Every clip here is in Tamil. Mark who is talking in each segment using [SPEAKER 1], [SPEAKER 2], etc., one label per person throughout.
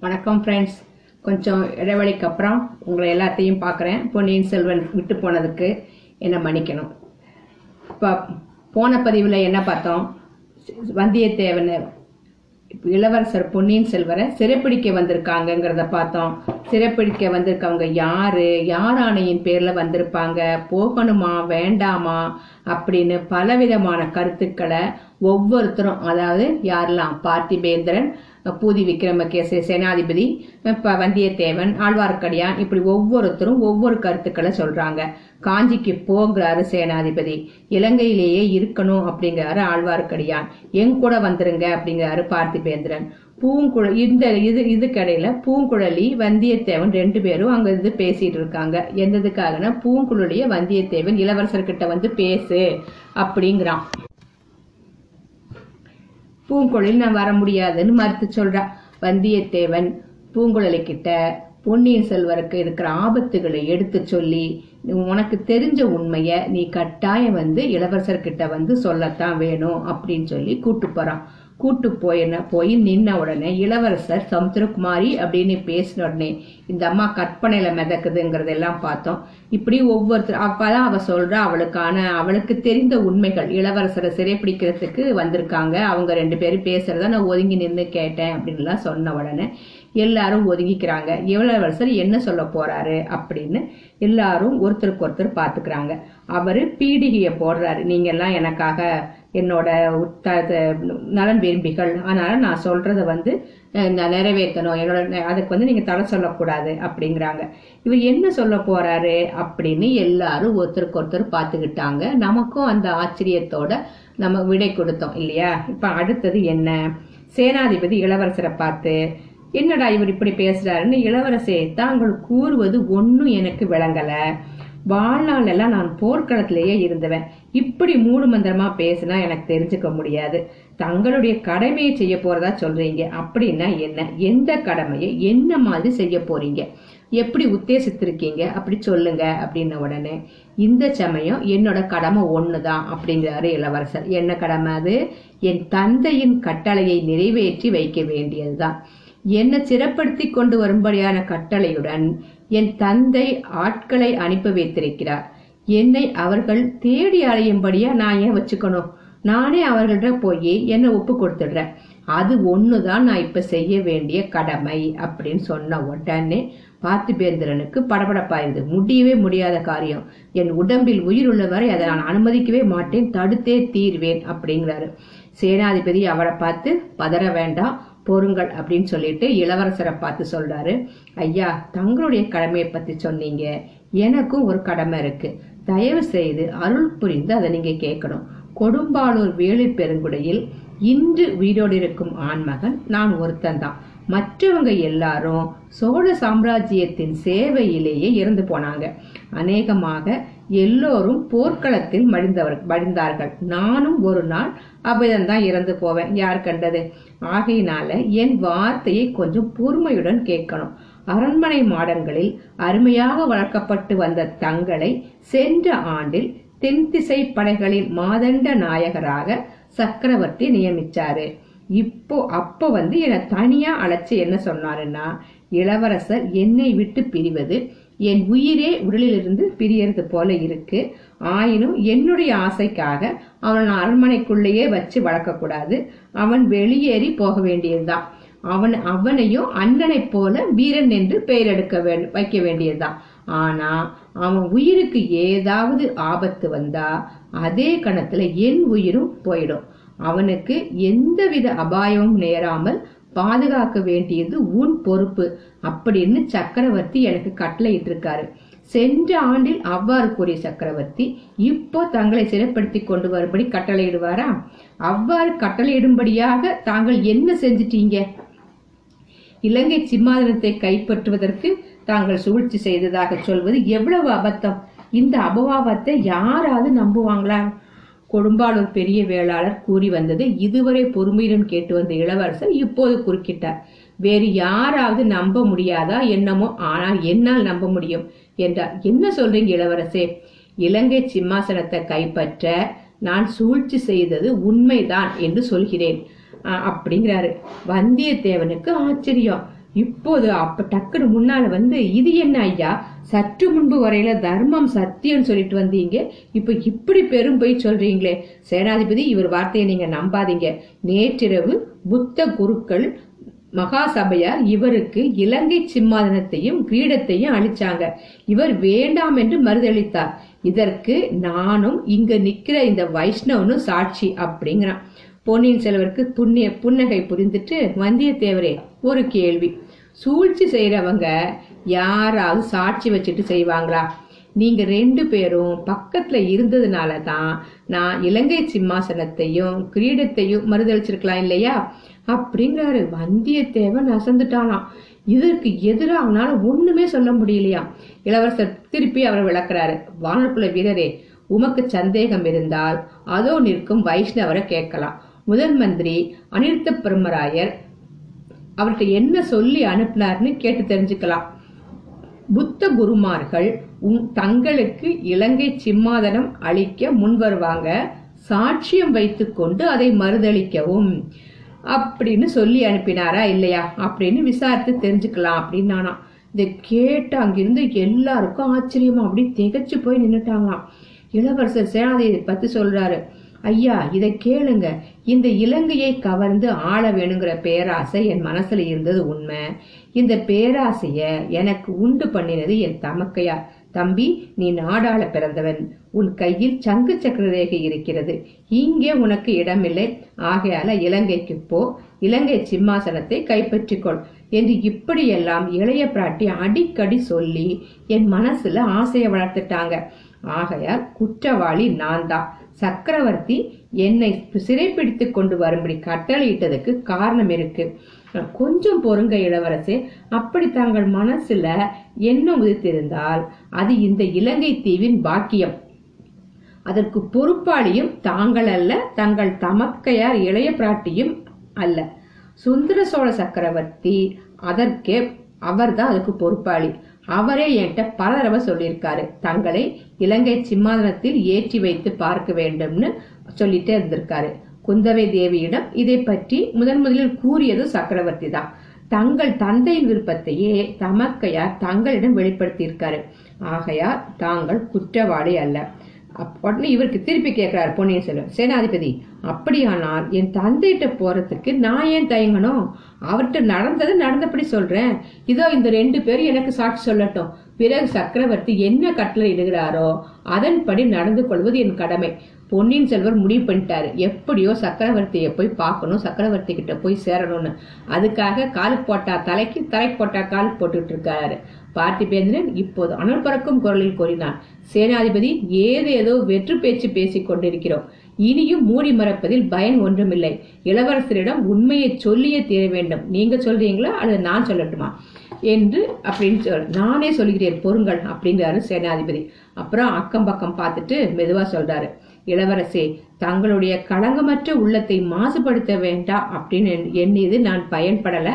[SPEAKER 1] வணக்கம் ஃப்ரெண்ட்ஸ் கொஞ்சம் இடைவெளிக்கு அப்புறம் உங்களை எல்லாத்தையும் பார்க்குறேன். பொன்னியின் செல்வன் விட்டு போனதுக்கு என்ன மன்னிக்கணும். இப்போ போன பதிவில் என்ன பார்த்தோம்? வந்தியத்தேவன் இளவரசர் பொன்னியின் செல்வரை சிறைப்பிடிக்க வந்திருக்காங்கங்கிறத பார்த்தோம். சிறைப்பிடிக்க வந்திருக்கவங்க யாரு? யார் ஆணையின் பேர்ல வந்திருப்பாங்க? போகணுமா? வேண்டாமா? அப்படின்னு பலவிதமான கருத்துக்களை ஒவ்வொருத்தரும் அதாவது யாரெல்லாம்? பார்த்திபேந்திரன் பூதி விக்ரமகேச சேனாதிபதி வந்தியத்தேவன் ஆழ்வார்க்கடியான் இப்படி ஒவ்வொருத்தரும் ஒவ்வொரு கருத்துக்களை சொல்றாங்க. காஞ்சிக்கு போங்கிறாரு சேனாதிபதி. இலங்கையிலேயே இருக்கணும் அப்படிங்கிறாரு ஆழ்வார்க்கடியான். என் கூட வந்துருங்க அப்படிங்கிறாரு பார்த்திபேந்திரன். பூங்குழ இந்த இது இதுக்கடையில பூங்குழலி வந்தியத்தேவன் ரெண்டு பேரும் அங்க இருந்து பேசிட்டு இருக்காங்க. எந்ததுக்காகனா பூங்குழலிய வந்தியத்தேவன் இளவரசர்கிட்ட வந்து பேசு அப்படிங்கிறான். பூங்குழலி நான் வர முடியாதுன்னு மறுத்து சொல்றான் வந்தியத்தேவன் பூங்குழலி கிட்ட பொன்னியின் செல்வருக்கு இருக்கிற ஆபத்துகளை எடுத்து சொல்லி உனக்கு தெரிஞ்ச உண்மைய நீ கட்டாயம் வந்து இளவரசர்கிட்ட வந்து சொல்லத்தான் வேணும் அப்படின்னு சொல்லி கூட்டு போறான். கூட்டு போயின போய் நின்ன உடனே இளவரசர் சமுத்திரகுமாரி அப்படின்னு பேசின உடனே இந்த அம்மா கற்பனையில மிதக்குதுங்கிறதெல்லாம் பார்த்தோம். இப்படி ஒவ்வொருத்தர் அப்பதான் அவ சொல்றா அவளுக்கான அவளுக்கு தெரிந்த உண்மைகள் இளவரசரை சிறைப்பிடிக்கிறதுக்கு வந்திருக்காங்க அவங்க ரெண்டு பேரும் பேசுறத நான் ஒதுங்கி நின்று கேட்டேன் அப்படின்லாம் சொன்ன உடனே எல்லாரும் ஒதுங்கிக்கிறாங்க. இளவரசர் என்ன சொல்ல போறாரு அப்படின்னு எல்லாரும் ஒருத்தருக்கு ஒருத்தர் பாத்துக்கிறாங்க அவரு பீடிகையை போடுறாரு. நீங்க எல்லாம் எனக்காக என்னோட நலன் விரும்பிகள். அதனால நான் சொல்றத வந்து நான் நிறைவேற்றணும். என்னோட அதுக்கு வந்து நீங்க தடை சொல்லக்கூடாது அப்படிங்கிறாங்க. இவர் என்ன சொல்ல போறாரு அப்படின்னு எல்லாரும் ஒருத்தருக்கு ஒருத்தர் பார்த்துக்கிட்டாங்க. நமக்கும் அந்த ஆச்சரியத்தோட நம்ம விடை கொடுத்தோம் இல்லையா? இப்ப அடுத்தது என்ன? சேனாதிபதி இளவரசரை பார்த்து என்னடா இவர் இப்படி பேசுறாருன்னு இளவரசே தாங்கள் கூறுவது ஒன்னும் எனக்கு விளங்கல. வாழ்நாள் எல்லாம் நான் போர்க்களத்திலேயே இருந்தவன். இப்படி மூடு மந்திரமா பேசினா எனக்கு தெரிஞ்சுக்க முடியாது. தங்களுடைய கடமையை செய்ய போறதா சொல்றீங்க. அப்படின்னா என்ன? எந்த கடமையை? என்ன மாதிரி செய்ய போறீங்க? எப்படி உத்தேசித்திருக்கீங்க? அப்படி சொல்லுங்க அப்படின்ன உடனே இந்த சமயம் என்னோட கடமை ஒண்ணுதான் அப்படிங்கிறாரு இளவரசர். என்ன கடமை அது? என் தந்தையின் கட்டளையை நிறைவேற்றி வைக்க வேண்டியதுதான். என்னை சிறப்படுத்தி கொண்டு வரும்படியான கட்டளையுடன் என் தந்தை ஆட்களை அனுப்பி வைத்திருக்கிறார். என்னை அவர்கள் தேடி அலையும்படியா நான் ஏன் வச்சுக்கணும்? நானே அவர்கள்ட்ட போய் என்னை ஒப்பு கொடுத்துடுறேன். அது ஒன்று தான் நான் இப்போ செய்ய வேண்டிய கடமை அப்படின்னு சொன்ன உடனே பார்த்திபேந்திரனுக்கு படபடப்பாயிருது முடியவே முடியாத காரியம். என் உடம்பில் உயிர் உள்ளவரை அதை நான் அனுமதிக்கவே மாட்டேன். தடுத்தே தீர்வேன் அப்படிங்கிறாரு. சேனாதிபதி அவரை பார்த்து பதற வேண்டாம். பொறுங்கள் அப்படின்னு சொல்லிட்டு இளவரசரை பார்த்து சொல்றாரு. ஐயா தங்களுடைய கடமையை பத்தி சொன்னீங்க. எனக்கும் ஒரு கடமை இருக்கு. தயவு செய்து அருள் புரிந்து அதை நீங்க கேட்கணும். கொடும்பாளூர் வேளிர் பெருங்குடையில் இன்று வீடோடு இருக்கும் ஆண்மகன் நான் ஒருத்தன் தான். மற்றவங்க எல்லாரும் சோழ சாம்ராஜ்யத்தின் சேவையிலேயே இறந்து போனாங்க. அநேகமாக எல்லோரும் போர்க்களத்தில் மடிந்தவர் மடிந்தார்கள். நானும் ஒரு நாள் அபயம்தான் இறந்து போவேன். யார் கண்டது? ஆகையினால என் வார்த்தையை கொஞ்சம் பொறுமையுடன் கேட்கணும். அரண்மனை மாடங்களில் அருமையாக வளர்க்கப்பட்டு வந்த தங்களை சென்ற ஆண்டில் தென்திசை படைகளின் மாதண்ட நாயகராக சக்கரவர்த்தி நியமிச்சாரு. இப்போ அப்போ வந்து என்னை தனியா அழைச்சு என்ன சொன்னாருன்னா இளவரசர் என்னை விட்டு பிரிவது என் உயிரே உடலிலிருந்து பிரியறது போல இருக்கு. ஆயினும் என்னுடைய ஆசைக்காக அவன் அரண்மனைக்குள்ளேயே வச்சு வளர்க்கக்கூடாது. அவன் வெளியேறி போக வேண்டியதுதான். அவன் அவனையும் அண்ணனை போல வீரன் என்று பெயர் எடுக்க வைக்க வேண்டியதுதான். ஆனா அவன் உயிருக்கு ஏதாவது ஆபத்து வந்தா அதே கணத்துல என் உயிரும் போயிடும். அவனுக்கு எந்தவித அபாயமும் நேராமல் பாதுகாக்க வேண்டியது உன் பொறுப்பு அப்படின்னு சக்கரவர்த்தி எனக்கு கட்டளையிட்டு இருக்காரு சென்ற ஆண்டில் அவ்வாறு கூறிய சக்கரவர்த்தி இப்போ தங்களை சிறைப்படுத்தி கொண்டு வரும்படி கட்டளையிடுவாரா? அவ்வாறு கட்டளையிடும்படியாக தாங்கள் என்ன செஞ்சிட்டீங்க? இலங்கை சிம்மாதனத்தை கைப்பற்றுவதற்கு தாங்கள் சூழ்ச்சி செய்ததாக சொல்வது எவ்வளவு அபத்தம். இந்த அபவாபத்தை யாராவது நம்புவாங்களா? கொடும்பாளூர் பெரிய வேளாளர் கூறி வந்தது. இதுவரை பொறுமையுடன் கேட்டு வந்த இளவரசர் இப்போது குறுக்கிட்டார். வேறு யாராவது நம்ப முடியாதா என்னமோ? ஆனால் என்னால் நம்ப முடியும் என்றார். என்ன சொல்றீங்க இளவரசே? இலங்கை சிம்மாசனத்தை கைப்பற்ற நான் சூழ்ச்சி செய்தது உண்மைதான் என்று சொல்கிறேன். அப்படிங்கிறாரு. வந்தியத்தேவனுக்கு ஆச்சரியம். இப்போது அப்ப டக்குனு முன்னால வந்து இது என்ன ஐயா? சற்று முன்பு வரையில தர்மம் சத்தியம் சொல்லிட்டு வந்தீங்க. இப்ப இப்படி பெரும் போய் சொல்றீங்களே. சேனாதிபதி இவர் வார்த்தையை நீங்க நம்பாதீங்க. நேற்றிரவு புத்த குருக்கள் மகாசபையார் இவருக்கு இலங்கை சிம்மாதனத்தையும் கிரீடத்தையும் அளிச்சாங்க. இவர் வேண்டாம் என்று மறுதளித்தார். இதற்கு நானும் இங்க நிக்கிற இந்த வைஷ்ணவனும் சாட்சி அப்படிங்கிறான். பொன்னியின் செல்வருக்கு புண்ணிய புன்னகை புரிந்துட்டு வந்தியத்தேவரே ஒரு கேள்வி. சூழ்ச்சி செய்யறவங்க யாராவது சாட்சி வச்சுட்டு செய்வாங்களா? நீங்க ரெண்டு பேரும் பக்கத்துல இருந்ததுனால தான் நான் இலங்கை சிம்மாசனத்தையும் கிரீடத்தையும் மறுதளிச்சிருக்கலாம் இல்லையா? அப்படிங்கிறாரு. வந்தியத்தேவன் அசந்துட்டானாம். இதற்கு எதிராக அவனால ஒண்ணுமே சொல்ல முடியலையா? இளவரசர் திருப்பி அவர் விளக்குறாரு. வானர்குல வீரரே உமக்கு சந்தேகம் இருந்தால் அதோ நிற்கும் வைஷ்ணவரை கேட்கலாம். முதல் மந்திரி அனிருத்த பிரம்மராயர் அவர்கிட்ட என்ன சொல்லி அனுப்பினார்னு கேட்டு தெரிஞ்சுக்கலாம். புத்த குருமார்கள் உம் தங்களுக்கு இலங்கை சிம்மாதனம் அளிக்க முன்வருவாங்க சாட்சியம் வைத்துக்கொண்டு அதை மறுதளிக்கவும். அப்படின்னு சொல்லி அனுப்பினாரா இல்லையா? அப்படின்னு விசாரித்து தெரிஞ்சுக்கலாம் அப்படின்னு நானா. இதை கேட்டு அங்கிருந்து எல்லாருக்கும் ஆச்சரியமா அப்படி திகைச்சு போய் நின்றுட்டாங்களாம் இளவரசர் சேனாதியை பத்தி சொல்றாரு. ஐயா இதை கேளுங்க. இந்த இலங்கையை கவர்ந்து ஆள வேணுங்கிற பேராசை என் மனசுல இருந்தது உண்மை. இந்த பேராசைய எனக்கு உண்டு பண்ணினது என் தமக்கையார் தம்பி நீ நாடாள பிறந்தவன். உன் கையில் சங்கு சக்கர ரேகை இருக்கிறது. இங்கே உனக்கு இடமில்லை. ஆகையால இலங்கைக்கு போ. இலங்கை சிம்மாசனத்தை கைப்பற்றிக்கொள் என்று இப்படியெல்லாம் இளைய பிராட்டி அடிக்கடி சொல்லி என் மனசுல ஆசையை வளர்த்துட்டாங்க. ஆகையால் குற்றவாளி நான் தான் சக்கரவர்த்தி என்னை சிறைப்பிடித்து கொண்டு வரும்படி கட்டளையிட்டதுக்கு காரணம் இருக்கு. கொஞ்சம் பொறுங்க இளவரசே அப்படி தங்கள் மனசுல என்ன உதித்திருந்தால் அது இந்த இலங்கை தீவின் பாக்கியம். அதற்கு பொறுப்பாளியும் தாங்கள் அல்ல தங்கள் தமக்கையார் இளைய பிராட்டியும் அல்ல. சுந்தர சோழ சக்கரவர்த்தி அதற்கே அவர்தான் அதுக்கு பொறுப்பாளி. அவரே என்கிட்ட பல தடவை சொல்லியிருக்காரு. தங்களை இலங்கை சிம்மாதனத்தில் ஏற்றி வைத்து பார்க்க வேண்டும்னு சொல்லிட்டே இருந்திருக்காரு. குந்தவை தேவியிடம் இதை பற்றி முதன் முதலில் கூறியது சக்கரவர்த்தி தான். தங்கள் தந்தையின் விருப்பத்தையே தமக்கையார் தங்களிடம் வெளிப்படுத்தியிருக்காரு. ஆகையார் தாங்கள் குற்றவாளி அல்ல. உடனே இவருக்கு திருப்பி கேட்கிறார் பொன்னியின் செல்வன் சேனாதிபதி அப்படியானால் என் தந்தைகிட்ட போறதுக்கு நான் ஏன் தயங்கணும்? அவர்கிட்ட நடந்தது நடந்தபடி சொல்றேன். இதோ இந்த ரெண்டு பேரும் எனக்கு சாட்சி சொல்லட்டும். பிறகு சக்கரவர்த்தி என்ன கட்டளை இடுகிறாரோ அதன்படி நடந்து கொள்வது என் கடமை. பொன்னியின் செல்வர் முடிவு பண்ணிட்டாரு. எப்படியோ சக்கரவர்த்தியை போய் பார்க்கணும் சக்கரவர்த்தி கிட்ட போய் சேரணும்னு. அதுக்காக கால் போட்டா தலைக்கு தலை போட்டா கால் போட்டுட்டு இருக்காரு. பார்த்திபேந்திரன் இப்போது அனல் பறக்கும் குரலில் கூறினான். சேனாதிபதி ஏதேதோ வெற்று பேச்சு பேசிக் கொண்டிருக்கிறோம். இனியும் மூடி மறைப்பதில் பயன் ஒன்றுமில்லை. இளவரசரிடம் உண்மையை சொல்லியே தீர வேண்டும். நீங்க சொல்றீங்களா? அல்லது நான் சொல்லட்டுமா? என்று அப்படின்னு சொல் நானே சொல்கிறேன் பொருங்கள் அப்படிங்கிறாரு சேனாதிபதி. அப்புறம் அக்கம் பக்கம் பார்த்துட்டு மெதுவா சொல்றாரு இளவரசே தங்களுடைய களங்கமற்ற உள்ளத்தை மாசுபடுத்த வேண்டாம் அப்படின்னு எண்ணியது நான் பயன்படல.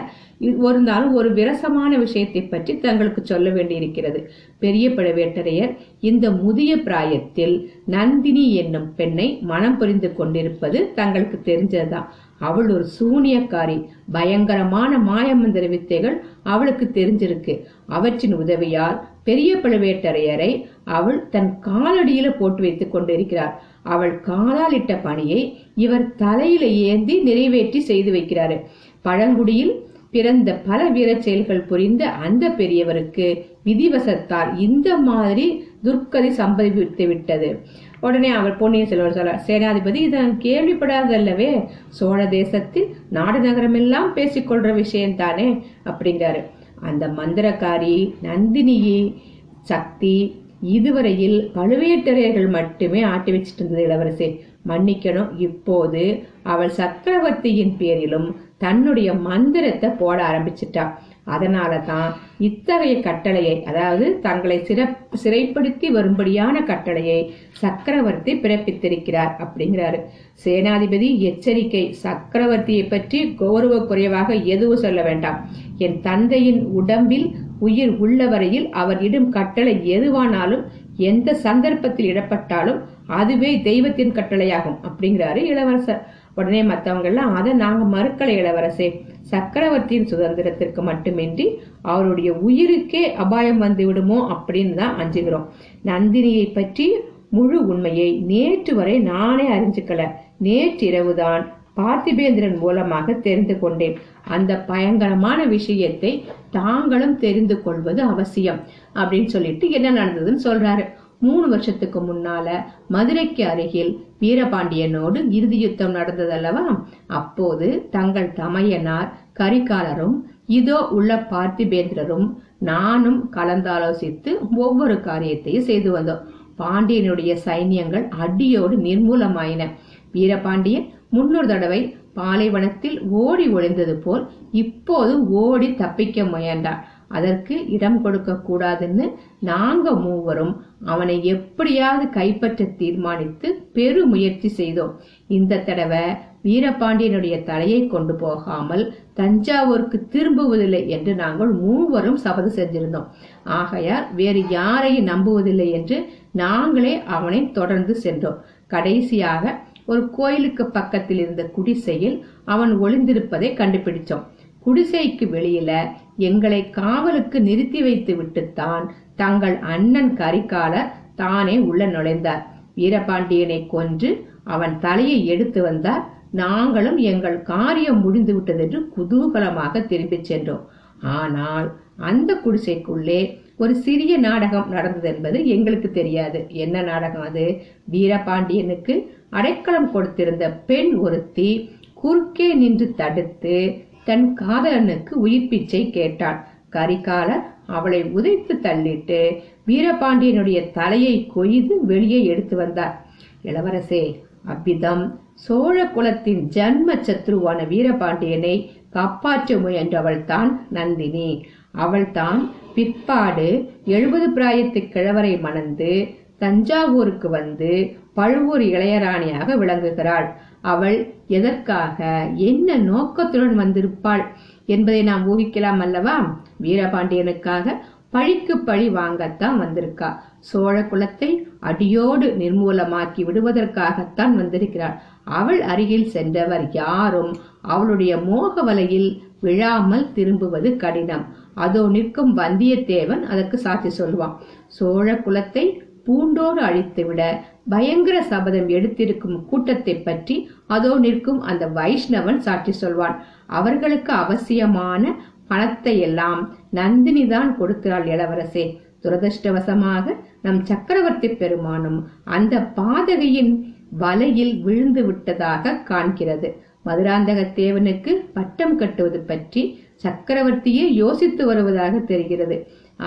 [SPEAKER 1] ஒரு நாள் ஒரு விரசமான விஷயத்தை பற்றி தங்களுக்கு சொல்ல வேண்டியிருக்கிறது. பெரிய பழுவேட்டரையர் இந்த முதிய பிராயத்தில் நந்தினி என்னும் பெண்ணை மனம் புரிந்து கொண்டிருப்பது தங்களுக்கு தெரிஞ்சதுதான். அவள் ஒரு சூனியக்காரி பயங்கரமான மாயமந்திர வித்தைகள் அவளுக்கு தெரிஞ்சிருக்கு. அவற்றின் உதவியால் பெரிய பழுவேட்டரையரை அவள் தன் காலடியில போட்டு வைத்துக் கொண்டிருக்கிறார். அவள் காலாலிட்ட பணியை இவர் தலையில ஏந்தி நிறைவேற்றி செய்து வைக்கிறாரு. பழங்குடியில் பிறந்த பல வீர செயல்கள் புரிந்த அந்த பெரியவருக்கு விதிவசத்தால் இந்த மாதிரி துர்க்கதி சம்பவித்து விட்டது. உடனே அவர் பொன்னியின் செல்வர் சொல்ல சேனாதிபதி இதன் நான் கேள்விப்படாதல்லவே. சோழ தேசத்தில் நாடு நகரமெல்லாம் பேசிக்கொள்ற விஷயம்தானே? அப்படிங்கிறாரு. அந்த மந்திரக்காரி நந்தினியே சக்தி இதுவரையில் பழுவேட்டரையர்கள் மட்டுமே ஆட்டி வச்சிட்டு இருந்தது இளவரசே. மன்னிக்கணும் இப்போது அவள் சக்கரவர்த்தியின் பேரிலும் தன்னுடைய மந்திரத்தை போட ஆரம்பிச்சிட்டா. அதனால தான் இத்தகைய கட்டளையை அதாவது தங்களை சிறப் சிறைப்படுத்தி வரும்படியான கட்டளையை சக்கரவர்த்தி பிறப்பித்திருக்கிறார் அப்படிங்கிறாரு. சேனாதிபதி எச்சரிக்கை சக்கரவர்த்தியை பற்றி கௌரவ குறைவாக எதுவும் சொல்ல வேண்டாம். என் தந்தையின் உடம்பில் உயிர் உள்ளவரையில் அவர் இடும் கட்டளை எதுவானாலும் எந்த சந்தர்ப்பத்தில் இடப்பட்டாலும் அதுவே தெய்வத்தின் கட்டளையாகும் அப்படிங்கிறாரு இளவரசர். உடனே மத்தவங்க எல்லாம் அதை நாங்க மறுக்கலை இளவரசே. சக்கரவர்த்தியின் சுதந்திரத்திற்கு மட்டுமின்றி அவருடைய உயிருக்கே அபாயம் வந்து விடுமோ? அப்படின்னு தான் அஞ்சுகிறோம். நந்தினியை பற்றி முழு உண்மையை நேற்று வரை நானே அறிஞ்சுக்கல. நேற்றிரவுதான் பார்த்திபேந்திரன் மூலமாக தெரிந்து கொண்டேன். அந்த பயங்கரமான விஷயத்தை தாங்களும் தெரிந்து கொள்வது அவசியம் அப்படின்னு சொல்லிட்டு என்ன நடந்ததுன்னு சொல்றாரு. மூணு வருஷத்துக்கு முன்னால மதுரைக்கு அருகில் வீரபாண்டியனோடு இறுதி யுத்தம் நடந்ததல்லவா? அப்போது தங்கள் தமையனார் கரிகாலரும் இதோ உள்ள பார்த்திபேந்திரரும் நானும் கலந்தாலோசித்து ஒவ்வொரு காரியத்தையும் செய்து வந்தோம். பாண்டியனுடைய சைன்யங்கள் அடியோடு நிர்மூலமாயின. வீரபாண்டியன் முன்னொரு தடவை பாலைவனத்தில் ஓடி ஒளிந்தது போல் இப்போது ஓடி தப்பிக்க முயன்றான் அதற்கு இடம் கொடுக்க கூடாதுன்னு நாங்க மூவரும் அவனை எப்படியாவது கைப்பற்ற தீர்மானித்து பெரு முயற்சி செய்தோம். இந்த தடவை வீரபாண்டியனுடைய தலையை கொண்டு போகாமல் தஞ்சாவூருக்கு திரும்புவதில்லை என்று நாங்கள் மூவரும் சபது செஞ்சிருந்தோம். ஆகையால் வேறு யாரையும் நம்புவதில்லை என்று நாங்களே அவனை தொடர்ந்து சென்றோம். கடைசியாக ஒரு கோயிலுக்கு பக்கத்தில் இருந்த குடிசையில் அவன் ஒளிந்திருப்பதை கண்டுபிடிச்சோம். குடிசைக்கு வெளியில எங்களை காவலுக்கு நிறுத்தி வைத்து விட்டுத்தான் தங்கள் அண்ணன் கரிகால தானே உள்ள நுழைந்தார். வீரபாண்டியனை கொன்று அவன் தலையை எடுத்து வந்தார். நாங்களும் எங்கள் காரியம் முடிந்து விட்டதென்று குதூகலமாக திரும்பிச் சென்றோம். ஆனால் அந்த குடிசைக்குள்ளே ஒரு சிறிய நாடகம் நடந்தது என்பது எங்களுக்கு தெரியாது. என்ன நாடகம் அது? வீரபாண்டியனுக்கு அடைக்கலம் கொடுத்திருந்த பெண் ஒருத்தி குறுக்கே நின்று தடுத்து தன் காதலனுக்கு உயிர் பிச்சை கேட்டாள். கரிகாலர் அவளை உதைத்து தள்ளிட்டு வீரபாண்டியனுடைய தலையை கொய்து வெளியே எடுத்து வந்தார். இளவரசே அவ்விதம் சோழ குலத்தின் ஜன்ம சத்ருவான வீரபாண்டியனை காப்பாற்ற முயன்றவள் தான் நந்தினி. அவள்தான் பிற்பாடு எழுபது பிராயத்து கிழவரை மணந்து தஞ்சாவூருக்கு வந்து பழுவூர் இளையராணியாக விளங்குகிறாள். அவள் எதற்காக என்ன நோக்கத்துடன் வந்திருப்பாள் என்பதை நாம் ஊகிக்கலாம் அல்லவா? வீரபாண்டியனுக்காக பழிக்கு பழி வாங்கத்தான் வந்திருக்கா. சோழ குலத்தை அடியோடு நிர்மூலமாக்கி விடுவதற்காகத்தான் வந்திருக்கிறாள். அவள் அருகில் சென்றவர் யாரும் அவளுடைய மோக வலையில் விழாமல் திரும்புவது கடினம். அதோ நிற்கும் வந்தியத்தேவன் அதற்கு சாட்சி சொல்வான். சோழ குலத்தை பூண்டோடு அழித்துவிட பயங்கர சபதம் எடுத்திருக்கும் கூட்டத்தை பற்றி அதோ நிற்கும் அந்த வைஷ்ணவன் சாட்சி சொல்வான். அவர்களுக்கு அவசியமான பணத்தை எல்லாம் நந்தினி தான் கொடுக்கிறாள் இளவரசே. துரதிருஷ்டவசமாக நம் சக்கரவர்த்தி பெருமானும் அந்த பாதகையின் வலையில் விழுந்து விட்டதாக காண்கிறது. மதுராந்தக தேவனுக்கு பட்டம் கட்டுவது பற்றி சக்கரவர்த்தியே யோசித்து வருவதாக தெரிகிறது.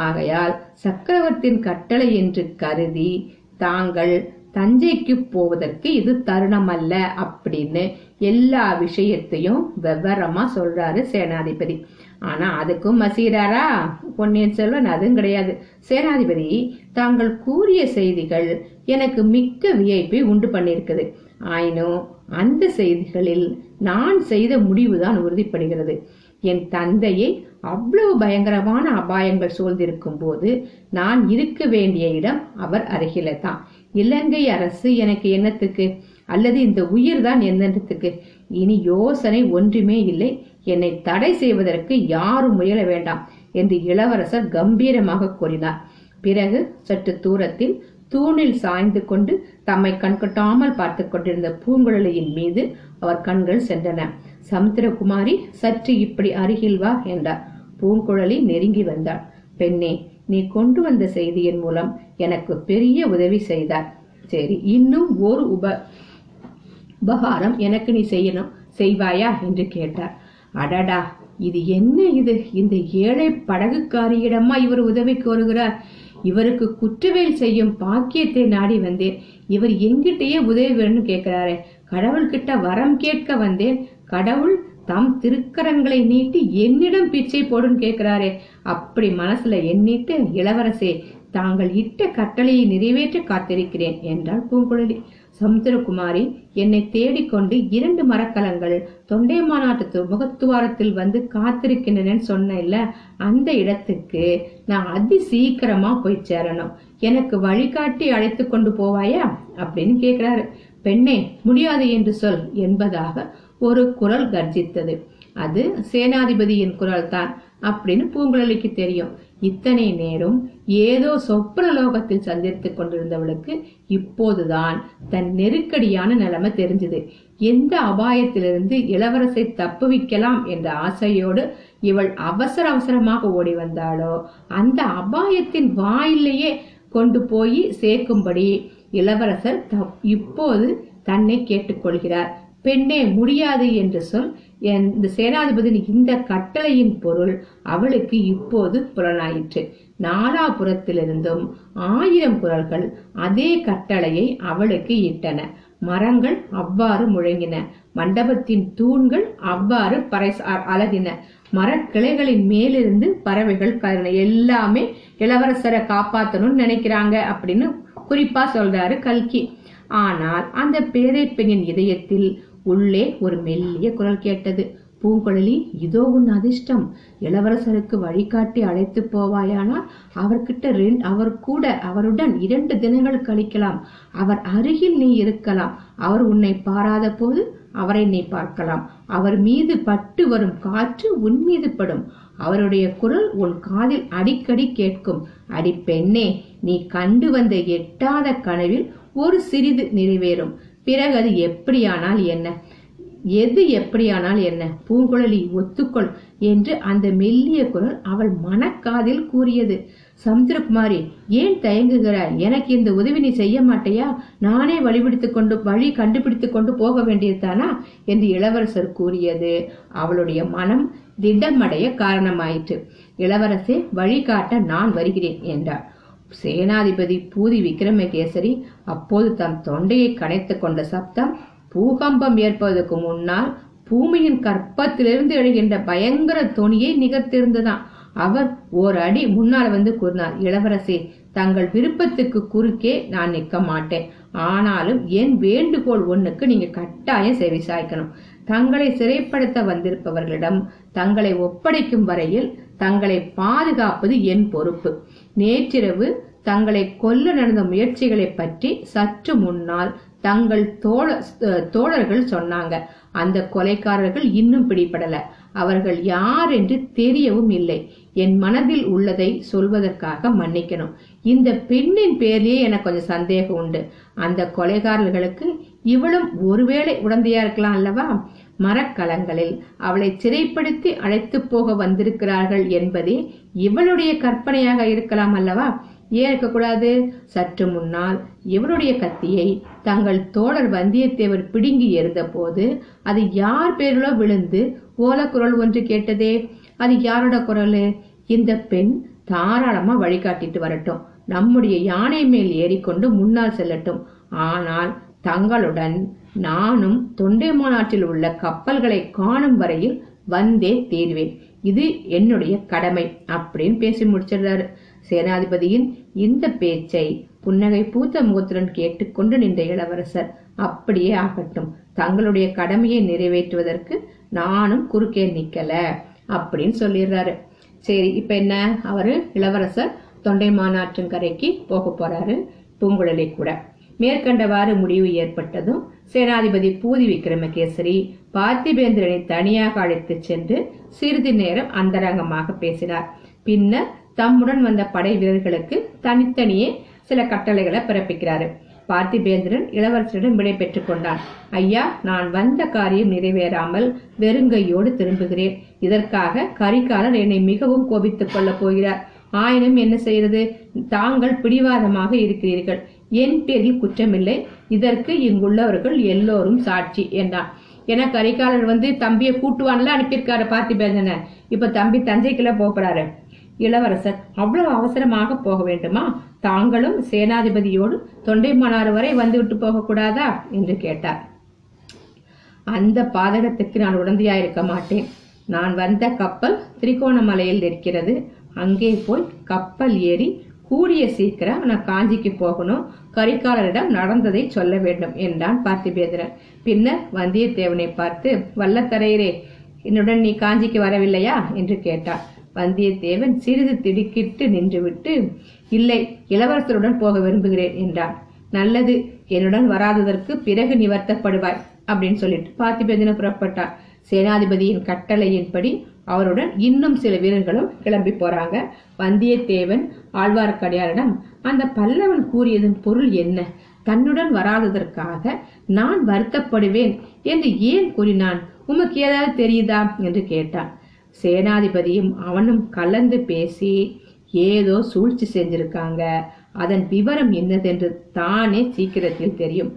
[SPEAKER 1] ஆகையால் சக்கரவர்த்தியின் கட்டளை என்று கருதி தாங்கள் தஞ்சைக்கு போவதற்கு இது தருணம் அல்ல அப்படின்னு எல்லா விஷயத்தையும் விவரமா சொல்றாரு சேனாதிபதி. ஆனா அதுக்கும் மசீராரா பொன்னியின் செல்வன் அதுவும் கிடையாது. சேனாதிபதி தாங்கள் கூறிய செய்திகள் எனக்கு மிக்க வியப்பை உண்டு பண்ணியிருக்குது. ஆயினும் அந்த செய்திகளில் நான் செய்த முடிவுதான் உறுதிப்படுகிறது. என் தந்தையை அவ்வளவு பயங்கரமான அபாயங்கள் சூழ்ந்திருக்கும் போது நான் இருக்க வேண்டிய இடம் அவர் அருகில தான் இலங்கை அரசு எனக்கு என்னத்துக்கு? அல்லது இந்த உயிர் தான் என்னத்துக்கு? இனி யோசனை ஒன்றுமே இல்லை. என்னை தடை செய்வதற்கு யாரும் முயல வேண்டாம் என்று இளவரசர் கம்பீரமாக கூறினார். பிறகு சற்று தூரத்தில் தூணில் சாய்ந்து கொண்டு தம்மை கண்கட்டாமல் பார்த்து கொண்டிருந்த பூங்குழலியின் மீது அவர் கண்கள் சென்றன. சமுத்திரகுமாரி சற்று இப்படி அருகில் வா என்றார். பூங்குழலி நெருங்கி வந்தாள். பெண்ணே நீ கொண்டு வந்த செய்தியின் மூலம் எனக்கு பெரிய உதவி செய்தார். சரி இன்னும் ஒரு உப உபகாரம் எனக்கு நீ செய்யணும் செய்வாயா? என்று கேட்டார். அடடா இது என்ன இது? இந்த ஏழை படகுக்காரியிடமா இவர் உதவி கோருகிறார். இவருக்கு குற்றவேல் செய்யும் பாக்கியத்தை நாடி வந்தேன். இவர் எங்கிட்டயே உதவி வேணும்னு கேட்கிறாரே. கடவுள்கிட்ட வரம் கேட்க வந்தேன். கடவுள் தம் திருக்கரங்களை நீட்டி என்னிடம் பிச்சை போடுன்னு கேட்கிறாரே அப்படி மனசுல எண்ணிட்டு இளவரசே தாங்கள் இட்ட கட்டளையை நிறைவேற்ற காத்திருக்கிறேன் என்றாள் பூங்குழலி. சமுத்திரகுமாரி என்னை தேடிக்கொண்டு இரண்டு மரக்கலங்கள் தொண்டை மாநாட்டு முகத்துவாரத்தில் வந்து காத்திருக்கின்றன சொன்ன அந்த இடத்துக்கு நான் அதி சீக்கிரமா போய் சேரணும். எனக்கு வழிகாட்டி அழைத்து கொண்டு போவாயா? அப்படின்னு கேக்குறாரு. பெண்ணே முடியாது என்று சொல் என்பதாக ஒரு குரல் கர்ஜித்தது. அது சேனாதிபதியின் குரல் தான் அப்படின்னு பூங்குழலிக்கு தெரியும். இத்தனை நேரம் ஏதோ சொப்பன லோகத்தில் சந்தித்துக் கொண்டிருந்தவளுக்கு இப்போதுதான் தன் நெருக்கடியான நிலைமை தெரிஞ்சது. எந்த அபாயத்திலிருந்து இளவரசை தப்புவிக்கலாம் என்ற ஆசையோடு இவள் அவசர அவசரமாக ஓடி வந்தாளோ அந்த அபாயத்தின் வாயிலேயே கொண்டு போய் சேர்க்கும்படி இளவரசர் தப்- இப்போது தன்னை கேட்டுக்கொள்கிறார். பெண்ணே முடியாது என்று சொல். என் இந்த சேனாதிபதியின் இந்த கட்டளையின் பொருள் அவளுக்கு இப்போது புலனாயிற்று. நாலாபுறத்திலிருந்தும் ஆயிரம் குரல்கள் அதே கட்டளையை அவளுக்கு இட்டன. மரங்கள் அவ்வாறு முழங்கின. மண்டபத்தின் தூண்கள் அவ்வாறு பறை அலகின மரக்கிளைகளின் மேலிருந்து பறவைகள் கலரின எல்லாமே இளவரசரை காப்பாற்றணும்னு நினைக்கிறாங்க அப்படின்னு குறிப்பா சொல்றாரு கல்கி. ஆனால் அந்த பேரை பெண்ணின் இதயத்தில் உள்ளே ஒரு மெல்லிய குரல் கேட்டது. பூங்குழலி இதோ உன் அதிர்ஷ்டம். இளவரசருக்கு வழிகாட்டி அழைத்து போவாயானால் அவர்கிட்ட ரெண்டு அவர் கூட அவருடன் இரண்டு தினங்கள் கழிக்கலாம். அவர் அருகில் நீ இருக்கலாம். அவர் உன்னை பாராத போது அவரை நீ பார்க்கலாம். அவர் மீது பட்டு வரும் காற்று உன் மீது படும். அவருடைய குரல் உன் காதில் அடிக்கடி கேட்கும். அடி பெண்ணே நீ கண்டு வந்த எட்டாத கனவில் ஒரு சிறிது நிறைவேறும். பிறகு அது எப்படியானால் என்ன? எது எப்படியானால் என்ன? பூங்குழலி ஒத்துக்கொள் என்று அந்த மெல்லிய குரல் அவள் மனக்காதில் கூறியது. சமுத்திரகுமாரி ஏன் தயங்குகிறாய்? எனக்கு இந்த உதவி நீ செய்ய மாட்டையா? நானே வழிபிடித்துக் கொண்டு வழி கண்டுபிடித்துக் கொண்டு போக வேண்டியதுதானா? என்று இளவரசர் கூறியது. அவளுடைய மனம் திடமடைய காரணமாயிற்று. இளவரசே வழிகாட்ட நான் வருகிறேன் என்றார் சேனாதிபதி பூதி விக்ரமகேசரி அப்போது தம் தொண்டையை கனைத்துக் கொண்ட சப்தம் பூகம்பம் ஏற்பதற்கு முன்னால் பூமியின் கற்பத்திலிருந்து எழுகின்ற பயங்கர தொனியை நிகழ்த்திருந்ததாம் அவர் ஓர் அடி முன்னால் வந்து கூறினார் இளவரசே தங்கள் விருப்பத்துக்கு குறுக்கே நான் நிற்க மாட்டேன். ஆனாலும் என் வேண்டுகோள் ஒன்றுக்கு நீங்க கட்டாயம் செவி சாய்க்கணும். தங்களை சிறைப்படுத்த வந்திருப்பவர்களிடம் தங்களை ஒப்படைக்கும் வரையில் தங்களை பாதுகாப்பது என் பொறுப்பு. நேற்றிரவு தங்களை கொல்ல நடந்த முயற்சிகளை பற்றி சற்று முன்னால் தங்கள் தோழ தோழர்கள் சொன்னாங்க. அந்த கொலைக்காரர்கள் இன்னும் பிடிபடல. அவர்கள் யார் என்று தெரியவும் இல்லை. என் மனதில் உள்ளதை சொல்வதற்காக மன்னிக்கணும். இந்த பெண்ணின் பேர்லயே எனக்கு கொஞ்சம் சந்தேகம் உண்டு. அந்த கொலைகாரர்களுக்கு இவளும் ஒருவேளை உடந்தையா இருக்கலாம் அல்லவா? மரக்கலங்களில் அவளை சிறைப்படுத்தி அழைத்து போக வந்திருக்கிறார்கள் என்பதே இவளுடைய கற்பனையாக இருக்கலாம் அல்லவா? ஏன் இருக்கக்கூடாது? சற்று முன்னால் இவருடைய கத்தியை தங்கள் தோழர் வந்தியத்தேவர் பிடுங்கி எறிந்த போது அது யார் பேரிலோ விழுந்து ஓலக்குரல் ஒன்று கேட்டதே. அது யாரோட குரல்? இந்த பெண் தாராளமா வழிகாட்டிட்டு வரட்டும். நம்முடைய யானை மேல் ஏறிக்கொண்டு முன்னால் செல்லட்டும். ஆனால் தங்களுடன் நானும் தொண்டை மாநாட்டில் உள்ள கப்பல்களை காணும் வரையில் வந்தே தீர்வேன் இது என்னுடைய கடமை அப்படின்னு பேசி முடிச்சிடுறாரு. சேனாதிபதியின் இந்த பேச்சை புன்னகை பூத்த முகத்துடன் கேட்டுக்கொண்டு நின்ற இளவரசர் அப்படியே ஆகட்டும். தங்களுடைய கடமையை நிறைவேற்றுவதற்கு நானும் குறுக்கே நிக்கல அப்படின்னு சொல்லிடுறாரு. சரி இப்ப என்ன? அவரு இளவரசர் தொண்டை மாநாட்டின் கரைக்கு போக போறாரு பூங்குழலி கூட. மேற்கண்டவாறு முடிவு ஏற்பட்டதும் சேனாதிபதி பூதி விக்ரமகேசரி பார்த்திபேந்திரனை தனியாக அழைத்துச் சென்று சிறிது நேரம் அந்தரங்கமாக பேசினார். பின்னர் தம்முடன் வந்த படை வீரர்களுக்கு தனித்தனியே சில கட்டளைகளை பிறப்பிக்கிறாரு. பார்த்திபேந்திரன் இளவரசரிடம் விடை பெற்றுக் கொண்டான். ஐயா நான் வந்த காரியம் நிறைவேறாமல் வெறுங்கையோடு திரும்புகிறேன். இதற்காக கரிகாலர் என்னை மிகவும் கோபித்துக் கொள்ளப் போகிறார். ஆயினும் என்ன செய்யறது தாங்கள் பிடிவாதமாக இருக்கிறீர்கள். என் பேரில் குற்றமில்லை. இதற்கு இங்குள்ளவர்கள் எல்லோரும் சாட்சி என்றான். ஏன்னா கரிகாலர் வந்து தம்பியை கூட்டுவான்ல அனுப்பியிருக்காரு பார்த்திபேந்தனை இப்ப தம்பி தஞ்சைக்குள்ள போகிறாரு இளவரசர் அவ்வளவு அவசரமாக போக வேண்டுமா? தாங்களும் சேனாதிபதியோடு தொண்டைமானார் வரை வந்துவிட்டு போகக்கூடாதா என்று கேட்டார். அந்த பாதகத்துக்கு நான் உடந்தையாயிருக்க மாட்டேன். நான் வந்த கப்பல் திரிகோணமலையில் இருக்கிறது. அங்கே போய் கப்பல் ஏறி கூடிய சீக்கிரம் நான் காஞ்சிக்கு போகணும். கரிகாலரிடம் நடந்ததை சொல்ல வேண்டும் என்றான் பார்த்திபேந்திரன். பின்னர் வந்தியத்தேவனை பார்த்து வல்லத்தரையரே என்னுடன் நீ காஞ்சிக்கு வரவில்லையா? என்று கேட்டான். வந்தியத்தேவன் சிறிது திடுக்கிட்டு நின்றுவிட்டு இல்லை இளவரசருடன் போக விரும்புகிறேன் என்றான். நல்லது என்னுடன் வராததற்கு பிறகு நிவர்த்தப்படுவாய் அப்படின்னு சொல்லிட்டு பார்த்திபேந்திரன் புறப்பட்டார் சேனாதிபதியின் கட்டளையின்படி அவருடன் இன்னும் சில வீரர்களும் கிளம்பி போறாங்க. வந்தியத்தேவன் ஆழ்வார்க்கடியாரிடம் அந்த பல்லவன் கூறியதன் பொருள் என்ன? தன்னுடன் வராததற்காக நான் வருத்தப்படுவேன் என்று ஏன் கூறினான்? உமக்கு ஏதாவது தெரியுதா? என்று கேட்டான். சேனாதிபதியும் அவனும் கலந்து பேசி ஏதோ சூழ்ச்சி செஞ்சிருக்காங்க. அதன் விவரம் என்னதென்று தானே சீக்கிரத்தில் தெரியும்.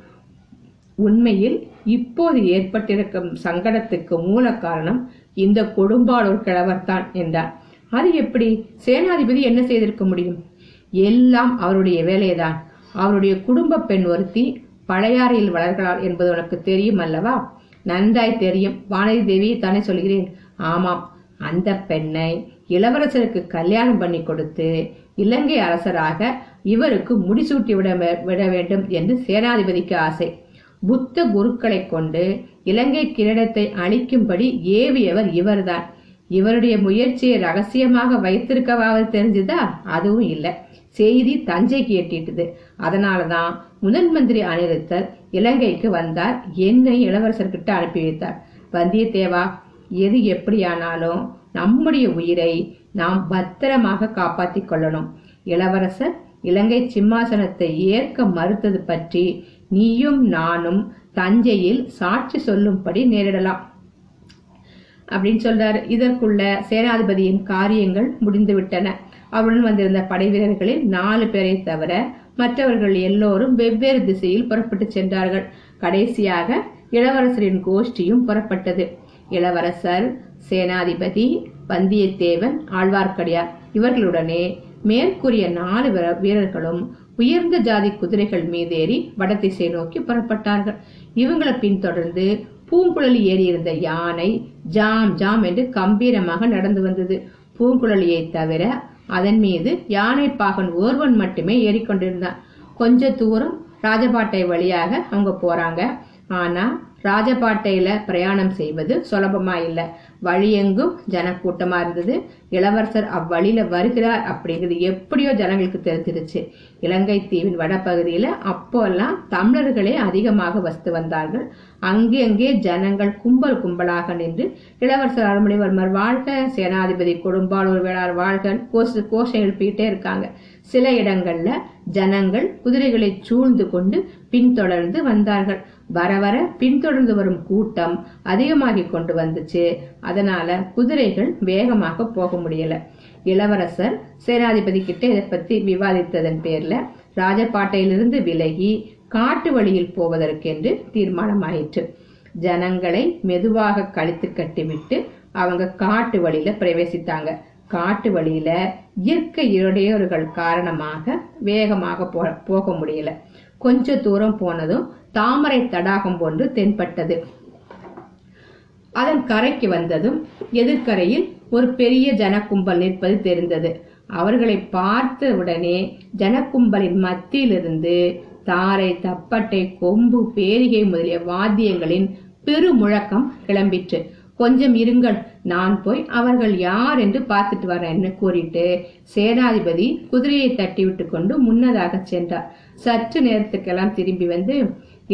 [SPEAKER 1] உண்மையில் இப்போது ஏற்பட்டிருக்கும் சங்கடத்துக்கு மூல காரணம் இந்த கொடும்பாளூர் கிழவர்தான் என்றார். அது எப்படி? சேனாதிபதி என்ன செய்திருக்க முடியும்? எல்லாம் அவருடைய வேலைதான் அவருடைய குடும்ப பெண் ஒருத்தி பழையாறையில் வளர்கிறாள் என்பது உனக்கு தெரியும் அல்லவா? நன்றாய் தெரியும். வானதி தேவி தானே சொல்கிறேன். ஆமாம் அந்த பெண்ணை இளவரசருக்கு கல்யாணம் பண்ணி கொடுத்து இலங்கை அரசராக இவருக்கு முடிசூட்டி விட விட வேண்டும் என்று சேனாதிபதிக்கு ஆசை. புத்த குருக்களை கொண்டு இலங்கை கிரீடத்தை அழிக்கும்படி ஏவியவர் இவர்தான். இவருடைய முயற்சியை ரகசியமாக வைத்திருக்கவாவது தெரிஞ்சுதா? அதுவும் இல்லை. செய்தி தஞ்சைக்கு எட்டிட்டது அதனாலதான் முதன் மந்திரி அனிருத்தர் இலங்கைக்கு வந்தார். என்னை இளவரசர்கிட்ட அனுப்பி வைத்தார். வந்தியத்தேவா எது எப்படியானாலும் நம்முடைய உயிரை நாம் பத்திரமாக காப்பாற்றிக் கொள்ளணும். இளவரசர் இலங்கை சிம்மாசனத்தை ஏற்க மறுத்தது பற்றி நீயும் நானும் தஞ்சையில் சாட்சி சொல்லும்படி நேரிடலாம். அப்படின்னு சொல்றாரு. இதற்குள்ள சேனாதிபதியின் காரியங்கள் முடிந்துவிட்டன. அவருடன் வந்திருந்த படை வீரர்களில் நாலு பேரை தவிர மற்றவர்கள் எல்லோரும் வெவ்வேறு திசையில் புறப்பட்டு சென்றார்கள். கடைசியாக இளவரசரின் கோஷ்டியும் புறப்பட்டது. இளவரசர் சேனாதிபதி வந்தியத்தேவன் ஆழ்வார்க்கடியார் இவர்களுடனே மேற்கூறிய நாலு வீரர்களும் உயர்ந்த ஜாதி குதிரைகள் மீதேறி வடதிசை நோக்கி புறப்பட்டார்கள். இவங்களை பின்தொடர்ந்து பூங்குழலி ஏறியிருந்த யானை ஜாம் ஜாம் என்று கம்பீரமாக நடந்து வந்தது. பூங்குழலியை தவிர அதன் மீது யானை பாகன் ஒருவன் மட்டுமே ஏறிக்கொண்டிருந்தான். கொஞ்ச தூரம் ராஜபாட்டை வழியாக அவங்க போறாங்க. ஆனா ராஜபாட்டையில பிரயாணம் செய்வது சுலபமா இல்லை வழியெங்கும் ஜனக்கூட்டமா இருந்தது. இளவரசர் அவ்வழியில வருகிறார் அப்படிங்கிறது எப்படியோ ஜனங்களுக்கு தெரிஞ்சிருச்சு இலங்கை தீவின் வடபகுதியில அப்போல்லாம் தமிழர்களே அதிகமாக வசித்து வந்தார்கள். அங்கே அங்கே ஜனங்கள் கும்பல் கும்பலாக நின்று இளவரசர் அருள்மொழிவர்மர் வாழ்க சேனாதிபதி கொடும்பாளூர் வேளார் வாழ்க கோஷ கோஷம் எழுப்பிக்கிட்டே இருக்காங்க. சில இடங்கள்ல ஜனங்கள் குதிரைகளை சூழ்ந்து கொண்டு பின்தொடர்ந்து வந்தார்கள். வர வர பின்தொடர்ந்து வரும் கூட்டம் அதிகமாகி கொண்டு வந்துச்சு. அதனால குதிரைகள் வேகமாக போக முடியல. இளவரசர் சேனாதிபதி கிட்ட இதை பத்தி விவாதித்ததன் பேர்ல ராஜபாட்டையிலிருந்து விலகி காட்டு வழியில் போவதற்கென்று தீர்மானமாயிற்று. ஜனங்களை மெதுவாக கழித்து கட்டிவிட்டு அவங்க காட்டு வழியில பிரவேசித்தாங்க. காட்டு வழியில இயற்கை இடையூறுகள் காரணமாக வேகமாக போ- போக முடியல. கொஞ்ச தூரம் போனதும் தாமரை தடாகம் போன்று தென்பட்டது. அதன் கரைக்கு வந்ததும் எதிர்கரையில் ஒரு பெரிய ஜனக்கும்பல் நிற்பது தெரிந்தது. அவர்களை பார்த்த உடனே ஜனக்கும்பலின் மத்தியிலிருந்து தாரை தப்பட்டை கொம்பு பேரிகை முதலிய வாத்தியங்களின் பெருமுழக்கம் கிளம்பிற்று. கொஞ்சம் இருங்கள். நான் போய் அவர்கள் யார் என்று பார்த்துட்டு வரேன்னு கூறிட்டு சேனாதிபதி குதிரையை தட்டி விட்டு கொண்டு முன்னதாக சென்றார். சற்று நேரத்துக்கெல்லாம் திரும்பி வந்து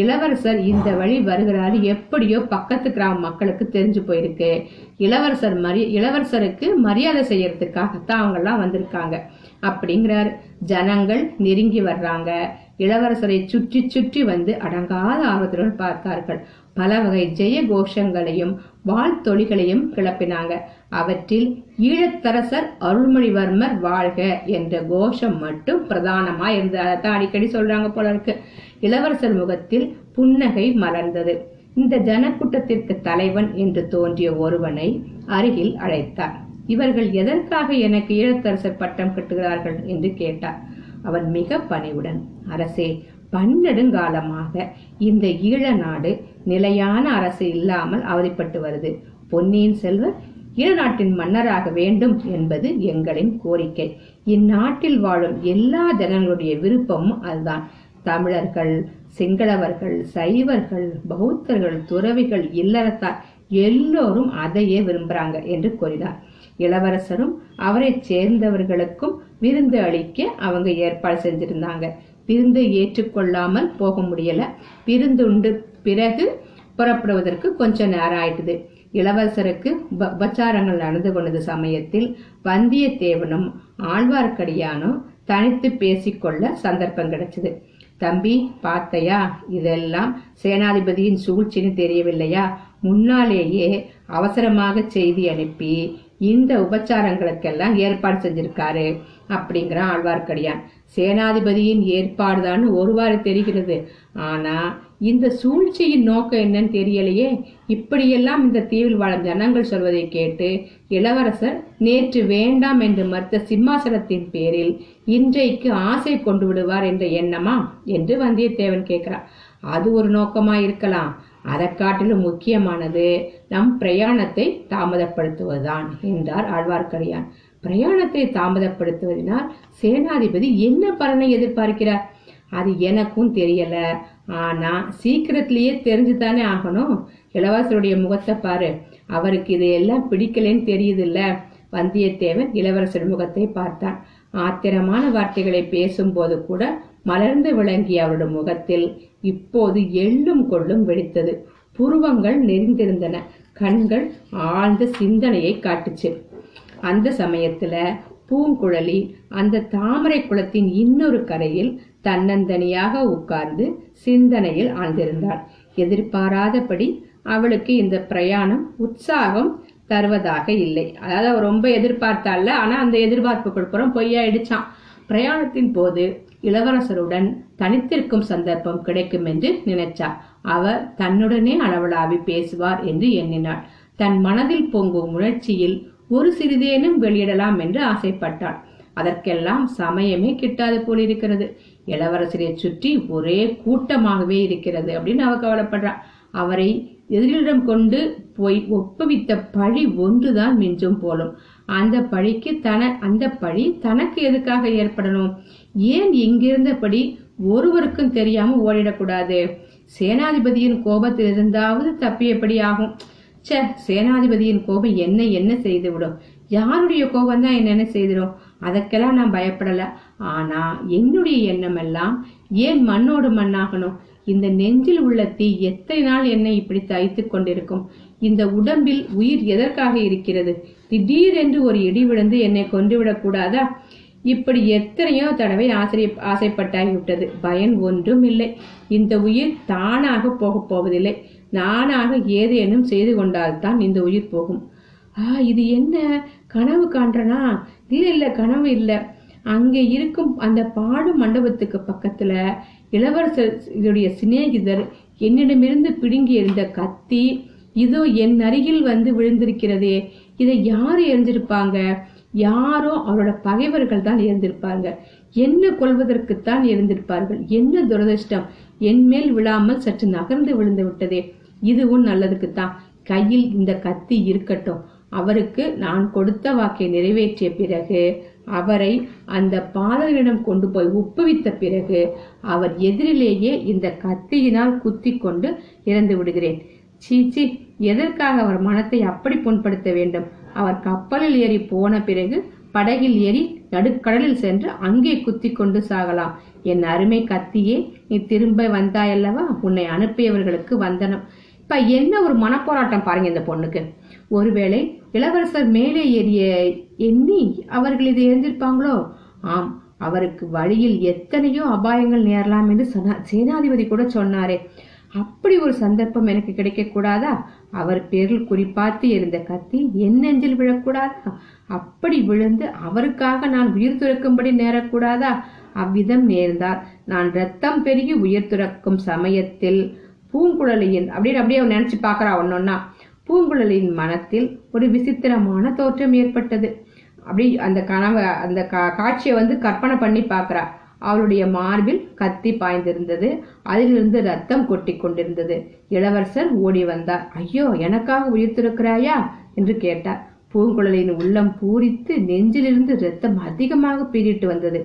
[SPEAKER 1] இளவரசர் இந்த வழி வருகிறாரு. எப்படியோ பக்கத்து கிராம மக்களுக்கு தெரிஞ்சு போயிருக்கு. இளவரசர் மரி இளவரசருக்கு மரியாதை செய்யறதுக்காகத்தான் அவங்க எல்லாம் வந்திருக்காங்க அப்படிங்கிறார். ஜனங்கள் நெருங்கி வர்றாங்க. இளவரசரை சுற்றி சுற்றி வந்து அடங்காத ஆர்வத்துடன் பார்த்தார்கள். பல வகை ஜெய கோஷங்களையும் வாழ்த்தொழிகளையும் கிளப்பினாங்க. அவற்றில் ஈழத்தரசர் அருள்மொழிவர்மர் வாழ்க என்ற கோஷம் மட்டும் பிரதானமா இருந்தது. அதைத்தான் அடிக்கடி சொல்றாங்க போல இருக்கு. இளவரசர் முகத்தில் புன்னகை மலர்ந்தது. இந்த ஜனக்கூட்டத்திற்கு தலைவன் என்று தோன்றிய ஒருவனை அருகில் அழைத்தார். இவர்கள் எதற்காக எனக்கு ஈழத்தரசர் பட்டம் கட்டுகிறார்கள் என்று கேட்டார். அவன் மிக பணிவுடன் அரசே பன்னெடுங்காலமாக இந்த ஈழ நாடு நிலையான அரசு இல்லாமல் அவதிப்பட்டு வருது. பொன்னியின் செல்வர் இரு நாட்டின் மன்னராக வேண்டும் என்பது எங்களின் கோரிக்கை. இந்நாட்டில் வாழும் எல்லா ஜனங்களுடைய விருப்பமும் அதுதான். தமிழர்கள் சிங்களவர்கள் சைவர்கள் பௌத்தர்கள் துறவிகள் இல்லறத்தார் எல்லோரும் அதையே விரும்புறாங்க என்று கூறினார். இளவரசரும் அவரை சேர்ந்தவர்களுக்கும் விருந்து அளிக்க அவங்க ஏற்பாடு செஞ்சிருந்தாங்க. விருந்து ஏற்றுக்கொள்ளாமல் போக முடியல. விருந்துண்டு பிறகு புறப்படுவதற்கு கொஞ்ச நேரம் ஆயிட்டது. இளவரசருக்கு உபச்சாரங்கள் நடந்து கொண்டது சமயத்தில் வந்தியத்தேவனும் ஆழ்வார்க்கடியானும் தனித்து பேசிக்கொள்ள சந்தர்ப்பம் கிடைச்சது. தம்பி பார்த்தையா இதெல்லாம் சேனாதிபதியின் சூழ்ச்சின்னு தெரியவில்லையா? முன்னாலேயே அவசரமாக செய்தி அனுப்பி இந்த உபச்சாரங்களுக்கெல்லாம் ஏற்பாடு செஞ்சிருக்காரு. அப்படிங்கிறான் ஆழ்வார்க்கடியான். சேனாதிபதியின் ஏற்பாடுதான் ஒருவாறு தெரிகிறது. ஆனா இந்த சூழ்ச்சியின் நோக்கம் என்னன்னு தெரியலையே. இப்படியெல்லாம் இந்த தீவில் வாழும் ஜனங்கள் சொல்வதை கேட்டு இளவரசர் நேற்று வேண்டாம் என்று மறுத்த சிம்மாசனத்தின் பேரில் இன்றைக்கு ஆசை கொண்டு விடுவார் என்ற எண்ணமா என்று வந்தியத்தேவன் கேட்கிறான். அது ஒரு நோக்கமா இருக்கலாம். அதை காட்டிலும் முக்கியமானது நம் பிரயாணத்தை தாமதப்படுத்துவதுதான் என்றார் ஆழ்வார்க்கடியான். பிரயாணத்தை தாமதப்படுத்துவதனால் சேனாதிபதி என்ன பலனை எதிர்பார்க்கிறார்? அது எனக்கும் தெரியல. ஆனா சீக்கிரத்திலேயே தெரிஞ்சுதானே ஆகணும். இளவரசருடைய முகத்தை பாரு. அவருக்கு இதையெல்லாம் பிடிக்கலன்னு தெரியுதுல்ல. வந்தியத்தேவன் இளவரசர் முகத்தை பார்த்தான். ஆத்திரமான வார்த்தைகளை பேசும்போது கூட மலர்ந்து விளங்கிய அவருடைய முகத்தில் இப்போது எள்ளும் கொள்ளும் வெடித்தது. புருவங்கள் நெறிந்திருந்தன கண்கள் ஆழ்ந்த சிந்தனையை காட்டுச்சு. அந்த சமயத்துல பூங்குழலி அந்த தாமரை குளத்தின் இன்னொரு கரையில் தன்னந்தனியாக உட்கார்ந்து சிந்தனையில் ஆழ்ந்திருந்தாள். எதிர்பாராதபடி அவளுக்கு இந்த பிரயாணம் உற்சாகம் தருவதாக இல்லை. அதாவது அவ ரொம்ப எதிர்பார்த்தாள் ஆனா அந்த எதிர்பார்ப்பு புறம் பொய்யாயிடுச்சான் பிரயாணத்தின் போது இளவரசருடன் தனித்திருக்கும் சந்தர்ப்பம் கிடைக்கும் என்று நினைச்சா. அவர் தன்னுடனே அளவலாவி பேசுவார் என்று எண்ணினாள். தன் மனதில் பொங்கும் உணர்ச்சியில் ஒரு சிறிதேனும் வெளியிடலாம் என்று ஆசைப்பட்டாள். அதற்கெல்லாம் சமயமே கிட்டாது போலிருக்கிறது இளவரசரை சுற்றி ஒரே கூட்டமாகவே இருக்கிறது அப்படின்னு அவ கவலைப்படுறா. அவரை எதிரிடம் கொண்டு போய் ஒப்புவித்த பழி ஒன்றுதான் மிஞ்சும் போலும். அந்த பழிக்கு தன அந்த பழி தனக்கு எதுக்காக ஏற்படணும்? ஏன் இங்கிருந்தபடி ஒருவருக்கும் தெரியாம ஓடிடக்கூடாது? சேனாதிபதியின் கோபத்தில் இருந்தாவது தப்பியபடி ஆகும் ச்சே சேனாதிபதியின் கோபம் என்ன என்ன செய்துவிடும்? யாருடைய கோபம் தான் என்னென்ன செய்திடும்? அதற்கெல்லாம் நான் பயப்படல. ஆனா என்னுடைய எண்ணம் எல்லாம் ஏன் மண்ணோடு மண்ணாகணும்? இந்த நெஞ்சில் உள்ள தீ எத்தனை நாள் என்னை இப்படி தைத்துக் கொண்டிருக்கும்? இந்த உடம்பில் உயிர் எதற்காக இருக்கிறது? திடீரென்று ஒரு இடி விழுந்து என்னை கொன்றுவிடக் கூடாதா? இப்படி எத்தனையோ தடவை ஆசிரிய ஆசைப்பட்டாகிவிட்டது பயன் ஒன்றும் இல்லை. இந்த உயிர் தானாக போகப் போவதில்லை. நானாக ஏதேனும் செய்து கொண்டால்தான் இந்த உயிர் போகும். ஆ இது என்ன? கனவு காண்றனா? இது இல்லை கனவு இல்லை. அங்கே இருக்கும் அந்த பாடு மண்டபத்துக்கு பக்கத்துல இளவரசர் இதோடைய சிநேகிதர் என்னிடமிருந்து பிடுங்கி இருந்த கத்தி இதோ என் அருகில் வந்து விழுந்திருக்கிறதே. இதை யார் எரிஞ்சிருப்பாங்க? யாரோ அவரோட பகைவர்கள் தான் இருந்திருப்பாங்க. என்ன கொள்வதற்குத்தான் இருந்திருப்பார்கள்? என்ன துரதிர்ஷ்டம்? என் மேல் விழாமல் சற்று நகர்ந்து விழுந்து விட்டதே. இதுவும் நல்லதுக்குத்தான் கையில் இந்த கத்தி இருக்கட்டும். அவருக்கு நான் கொடுத்த வாக்கை நிறைவேற்றிய பிறகு அவரை அந்த பாதகரிடம் கொண்டு போய் ஒப்புவித்த பிறகு அவர் எதிரிலேயே இந்த கத்தியினால் குத்தி கொண்டு இறந்து விடுகிறேன். சீச்சி எதற்காக அவர் மனத்தை அப்படி புண்படுத்த வேண்டும்? அவர் கப்பலில் ஏறி போன பிறகு படகில் ஏறி நடுக்கடலில் சென்று அங்கே குத்தி கொண்டு சாகலாம். என் அருமை கத்தியே நீ திரும்ப வந்தாயல்லவா? உன்னை அனுப்பியவர்களுக்கு வந்தனம். இப்ப என்ன ஒரு மனப்போராட்டம் பாருங்க இந்த பொண்ணுக்கு. ஒருவேளை இளவரசர் மேலே ஏறிய எண்ணி அவர்கள் இதை எரிஞ்சிருப்பாங்களோ ஆம் அவருக்கு வழியில் எத்தனையோ அபாயங்கள் நேரலாம் என்று சேனாதிபதி கூட சொன்னாரே. அப்படி ஒரு சந்தர்ப்பம் எனக்கு கிடைக்க கூடாதா? அவர் பேரில் குறிப்பாத்து இருந்த கத்தி என் நெஞ்சில் விழக்கூடாதா? அப்படி விழுந்து அவருக்காக நான் உயிர் துறக்கும்படி நேரக்கூடாதா? அவ்விதம் நேர்ந்தால் நான் ரத்தம் பெருகி உயிர் துறக்கும் சமயத்தில் பூங்குழலியின் அப்படின்னு அப்படியே அவன் நினைச்சு பாக்குறா ஒன்னொன்னா பூங்குழலியின் மனத்தில் ஒரு விசித்திரமான தோற்றம் ஏற்பட்டது. அப்படி அந்த கனவை அந்த கா- காட்சியை வந்து கற்பனை பண்ணி பார்க்குறா. அவளுடைய மார்பில் கத்தி பாய்ந்திருந்தது. அதிலிருந்து ரத்தம் கொட்டி கொண்டிருந்தது. இளவரசர் ஓடி வந்தார். ஐயோ எனக்காக உயிர்த்திருக்கிறாயா? என்று கேட்டார். பூங்குழலியின் உள்ளம் பூரித்து நெஞ்சிலிருந்து ரத்தம் அதிகமாக பீறிட்டு வந்தது.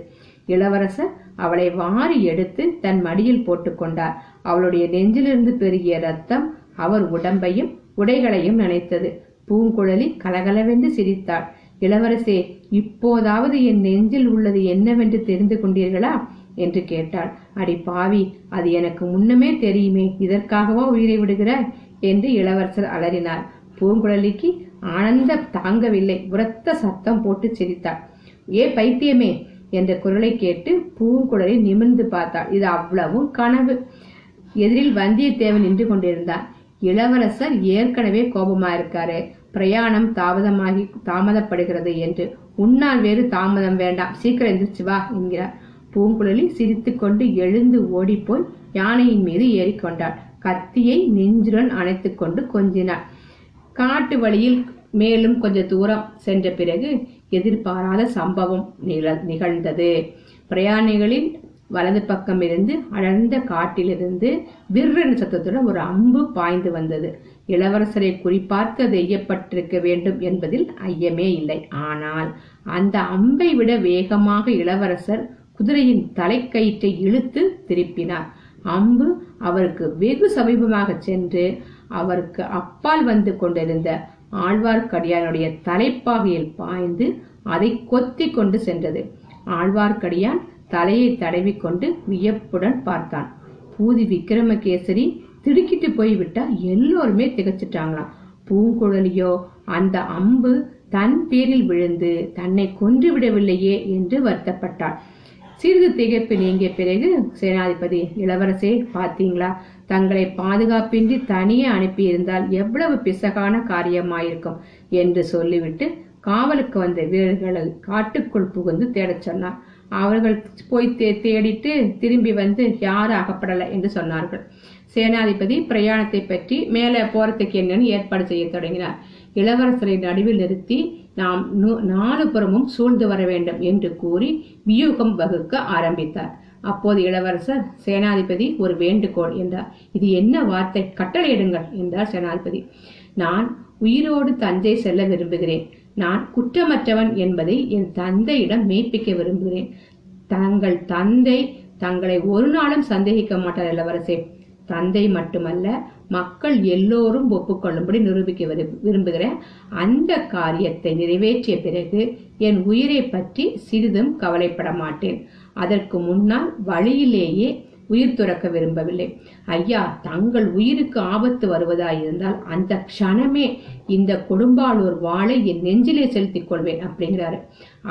[SPEAKER 1] இளவரசர் அவளை வாரி எடுத்து தன் மடியில் போட்டுக்கொண்டார் அவளுடைய நெஞ்சிலிருந்து பெருகிய ரத்தம் அவர் உடம்பையும் உடைகளையும் நனைத்தது. பூங்குழலி கலகலவென்று சிரித்தாள். இளவரசே இப்போதாவது என் நெஞ்சில் உள்ளது என்னவென்று தெரிந்து கொண்டீர்களா? என்று கேட்டாள். அடி பாவி அது எனக்கு முன்னமே தெரியுமே இதற்காகவா உயிரை விடுகிற என்று இளவரசர் அலறினார். பூங்குழலிக்கு ஆனந்தம் தாங்கவில்லை. உரத்த சத்தம் போட்டு சிரித்தாள். ஏ பைத்தியமே! என்ற குரலை கேட்டு பூங்குழலி நிமிர்ந்து பார்த்தாள். இது அவ்வளவும் கனவு. எதிரில் வந்தியத்தேவன் நின்று கொண்டிருந்தான். இளவரசர் ஏற்கனவே கோபமா இருக்காரு பிரயாணம் தாமதமாகி தாமதப்படுகிறது என்று. உன்னால் வேறு தாமதம் வேண்டாம். சீக்கிரம் எந்திரிச்சு வா என்கிறார். பூங்குழலி சிரித்துக்கொண்டு எழுந்து ஓடிப்போய் யானையின் மீது ஏறிக்கொண்டாள். கத்தியை நெஞ்சுடன் அணைத்துக் கொண்டு கொஞ்சினாள். காட்டு வழியில் மேலும் கொஞ்ச தூரம் சென்ற பிறகு எதிர்பாராத சம்பவம் நிகழ்ந்தது. பிரயாணிகளின் வலது பக்கம் இருந்து அடர்ந்த காட்டிலிருந்து விர்ரன் சத்தத்துடன் ஒரு அம்பு பாய்ந்து வந்தது. இளவரசரை குறிப்பார்த்து அது எய்யப்பட்டிருக்க வேண்டும் என்பதில் ஐயமே இல்லை. ஆனால் அந்த அம்பை விட வேகமாக இளவரசர் குதிரையின் தலைக்கயிற்றை இழுத்து திருப்பினார். அம்பு அவருக்கு வெகு சமீபமாக சென்று அவருக்கு அப்பால் வந்து கொண்டிருந்த ஆழ்வார்க்கடியானுடைய தலைப்பாகையில் பாய்ந்து அதை கொத்தி கொண்டு சென்றது. ஆழ்வார்க்கடியான் தலையை தடவிக்கொண்டு வியப்புடன் பார்த்தான். பூதி விக்ரமகேசரி திடுக்கிட்டு போய்விட்டா எல்லோருமே திகச்சிட்டாங்களாம். பூங்குழலியோ அந்த அம்பு தன் பேரில் விழுந்து தன்னை கொன்று விடவில்லையே என்று வருத்தப்பட்டாள். சிறிது திகைப்பு நீங்கிய பிறகு சேனாதிபதி இளவரசே பார்த்தீங்களா? தங்களை பாதுகாப்பின்றி தனியே அனுப்பியிருந்தால் எவ்வளவு பிசகான காரியமாயிருக்கும் என்று சொல்லிவிட்டு காவலுக்கு வந்த வீரர்களை காட்டுக்குள் புகுந்து தேடச் சொன்னார். அவர்கள் போய் தே- தேடிட்டு திரும்பி வந்து யாரும் அகப்படலை என்று சொன்னார்கள். சேனாதிபதி பிரயாணத்தை பற்றி மேலே போறதுக்கு என்னன்னு ஏற்பாடு செய்ய தொடங்கினார். இளவரசரை நடுவில் நிறுத்தி நாம் நாலு புறமும் சூழ்ந்து வர வேண்டும் என்று கூறி வியூகம் வகுக்க ஆரம்பித்தார். அப்போது இளவரசர் சேனாதிபதி ஒரு வேண்டுகோள் என்றார். இது என்ன வார்த்தை? கட்டளையிடுங்கள் என்றார் சேனாதிபதி. நான் உயிரோடு தஞ்சை செல்ல விரும்புகிறேன். நான் குற்றமற்றவன் என்பதை என் தந்தையிடம் மெய்ப்பிக்க விரும்புகிறேன். தங்கள் தந்தை தங்களை ஒரு நாளும் சந்தேகிக்க மாட்டார் இளவரசே. தந்தை மட்டுமல்ல மக்கள் எல்லோரும் ஒப்புக்கொள்ளும்படி நிரூபிக்க விரும்புகிறேன். அந்த காரியத்தை நிறைவேற்றிய பிறகு என் உயிரை பற்றி சிறிதும் கவலைப்பட மாட்டேன். அதற்கு முன்னால் வழியிலேயே உயிர் துறக்க விரும்பவில்லை. ஐயா தங்கள் உயிருக்கு ஆபத்து வருவதாயிருந்தால் அந்த க்ஷணமே இந்த கொடும்பாளூர் வாளை என் நெஞ்சிலே செலுத்திக் கொள்வேன் அப்படிங்கிறாரு.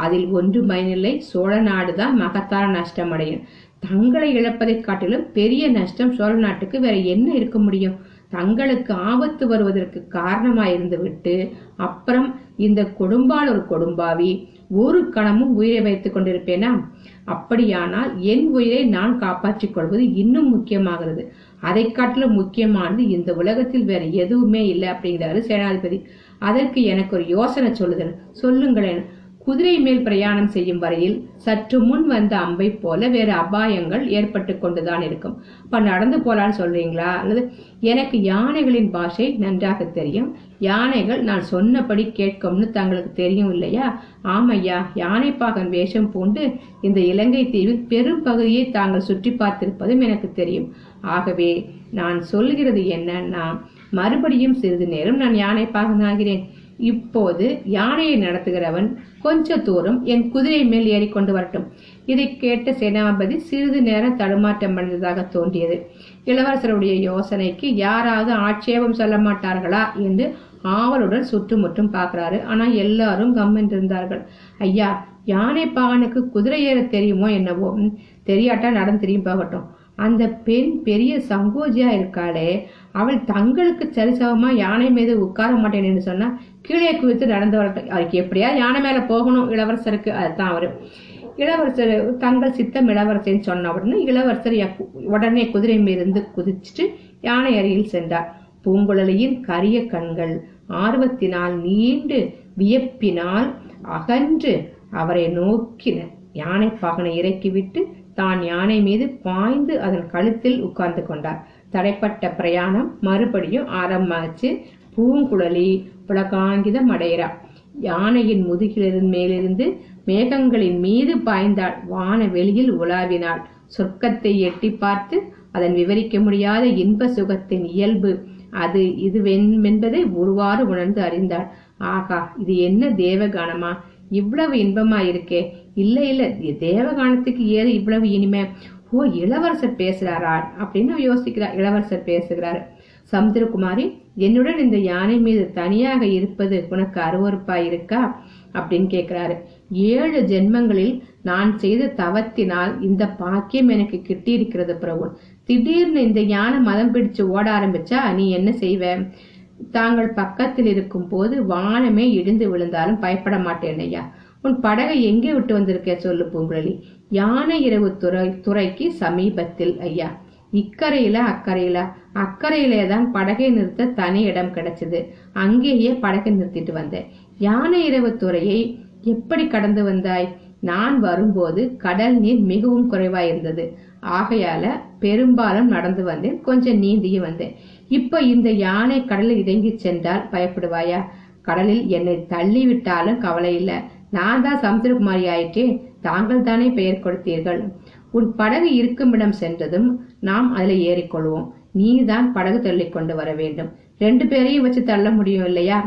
[SPEAKER 1] அதில் ஒன்று பயனில்லை. சோழ நாடுதான் மகத்தான நஷ்டம் அடையும் தங்களை இழப்பதைக் காட்டிலும் பெரிய நஷ்டம் சோழ நாட்டுக்கு வேற என்ன இருக்க முடியும்? தங்களுக்கு ஆபத்து வருவதற்கு காரணமாயிருந்து விட்டு அப்புறம் இந்த கொடும்பாளூர் கொடும்பாவி ஒரு கணமும் உயிரை வைத்துக் கொண்டிருப்பேனா? அப்படியானால் என் உயிரை நான் காப்பாற்றிக் கொள்வது இன்னும் முக்கியமாகிறது. அதை காட்டிலும் முக்கியமானது இந்த உலகத்தில் வேற எதுவுமே இல்லை அப்படிங்கிறாரு சேனாதிபதி. அதற்கு எனக்கு ஒரு யோசனை சொல்லுதல். சொல்லுங்களேன். குதிரை மேல் பிரயாணம் செய்யும் வரையில் சற்று முன் வந்த அம்பை போல வேறு அபாயங்கள் ஏற்பட்டு கொண்டுதான் இருக்கும். இப்போ நடந்து போலான்னு சொல்றீங்களா? அல்லது எனக்கு யானைகளின் பாஷை நன்றாக தெரியும். யானைகள் நான் சொன்னபடி கேட்கும்னு தங்களுக்கு தெரியும் இல்லையா? ஆமையா யானைப்பாகன் வேஷம் பூண்டு இந்த இலங்கை தீவில் பெரும் பகுதியை தாங்கள் சுற்றி பார்த்திருப்பதும் எனக்கு தெரியும். ஆகவே நான் சொல்கிறது என்னன்னா மறுபடியும் சிறிது நேரம் நான் யானைப்பாகன் ஆகிறேன் இப்போது யானையை நடத்துகிறவன் கொஞ்ச தூரம் என் குதிரை மேல் ஏறிக்கொண்டு வரட்டும். இதை கேட்ட சேனாபதி சிறிது நேரம் தடுமாற்றம் அடைந்ததாக தோன்றியது. இளவரசருடைய யோசனைக்கு யாராவது ஆட்சேபம் சொல்ல மாட்டார்களா என்று ஆவலுடன் சுற்றுமுற்றும் பார்க்கிறாரு. ஆனால் எல்லாரும் கம்மென்றிருந்தார்கள். ஐயா யானை பாகனுக்கு குதிரை ஏற தெரியுமோ என்னவோ? தெரியாட்டா நடந்து திரும்பி போகட்டும். அந்த பெண் பெரிய சங்கோஜியா இருக்காளே அவள் தங்களுக்கு சரிசமமா யானை மீது உட்கார மாட்டேன்னு சொன்னா கீழே குவித்து நடந்து வரட்டும். அவருக்கு எப்படியா யானை மேல போகணும் இளவரசருக்கு? அதுதான் அவரு. இளவரசர் தங்கள் சித்தம் இளவரசன் சொன்ன உடனே இளவரசர் உடனே குதிரை மீது குதிச்சுட்டு யானை அருகில் சென்றார். பூங்குழலியின் கரிய கண்கள் ஆர்வத்தினால் நீண்டு வியப்பினால் அகன்று அவரை நோக்கின. யானை பாகனை இறக்கிவிட்டு தான் யானை மீது பாய்ந்து அதன் கழுத்தில் உட்கார்ந்து கொண்டார். தடைப்பட்ட பிரயாணம் மறுபடியும் ஆரம்பமாச்சு. பூங்குழலி புலகாங்கிதம் அடைகிறார் யானையின் முதுகிலிருந்து மேலிருந்து மேகங்களின் மீது பாய்ந்தாள். வான வெளியில் உலாவினாள். சொர்க்கத்தை எட்டி பார்த்து அதன் விவரிக்க முடியாத இன்ப சுகத்தின் இயல்பு அது இதுவென்பதை ஒருவாறு உணர்ந்து அறிந்தாள். ஆகா இது என்ன தேவகானமா? இவ்வளவு இன்பமா இருக்கே? இல்ல இல்ல. தேவகானத்துக்கு ஏது இவ்வளவு இனிமே? ஓ இளவரசர் பேசுறாரா? அப்படின்னு யோசிக்கிறார் இளவரசர் பேசுகிறாரு. சமுத்திரகுமாரி என்னுடன் இந்த யானை மீது தனியாக இருப்பது உனக்கு அருவறுப்பா இருக்கா? அப்படின்னு கேக்குறாரு. ஏழு ஜென்மங்களில் நான் செய்த தவத்தினால் இந்த பாக்கியம் எனக்கு கிட்டி இருக்கிறது பிரபு. திடீர்னு இந்த யானை மதம் பிடிச்சு ஓட ஆரம்பிச்சா நீ என்ன செய்வ? தாங்கள் பக்கத்தில் இருக்கும் போது வானமே இடிந்து விழுந்தாலும் பயப்பட மாட்டேன் ஐயா. உன் படகை எங்கே விட்டு வந்திருக்க சொல்லு பூங்குழலி. யானை இரவு துறை துறைக்கு சமீபத்தில் ஐயா. இக்கரையில அக்கறையில அக்கறையிலே தான் படகை நிறுத்த தனி இடம் கிடைச்சது. அங்கேயே படகை நிறுத்திட்டு வந்தேன். யானை இரவு துறையை எப்படி கடந்து வந்தாய்? நான் வரும்போது கடல் நீர் மிகவும் குறைவாயிருந்தது. ஆகையால பெரும்பாலும் நடந்து வந்தேன். கொஞ்சம் நீந்தியும் வந்தேன். இப்ப இந்த யானை கடலில் இறங்கி சென்றால் பயப்படுவாயா? கடலில் என்னை தள்ளி விட்டாலும் கவலை இல்லை. நான் தான் சமுத்திரகுமாரி ஆயிற்றே தாங்கள் தானே பெயர் கொடுத்தீர்கள். உன் படகு இருக்குமிடம் சென்றதும் நாம் அதில் ஏறிக்கொள்வோம் நீ தான் படகு தள்ளிக்கொண்டு வர வேண்டும். ரெண்டு பேரையும் வச்சு தள்ள முடியும் இல்லையா?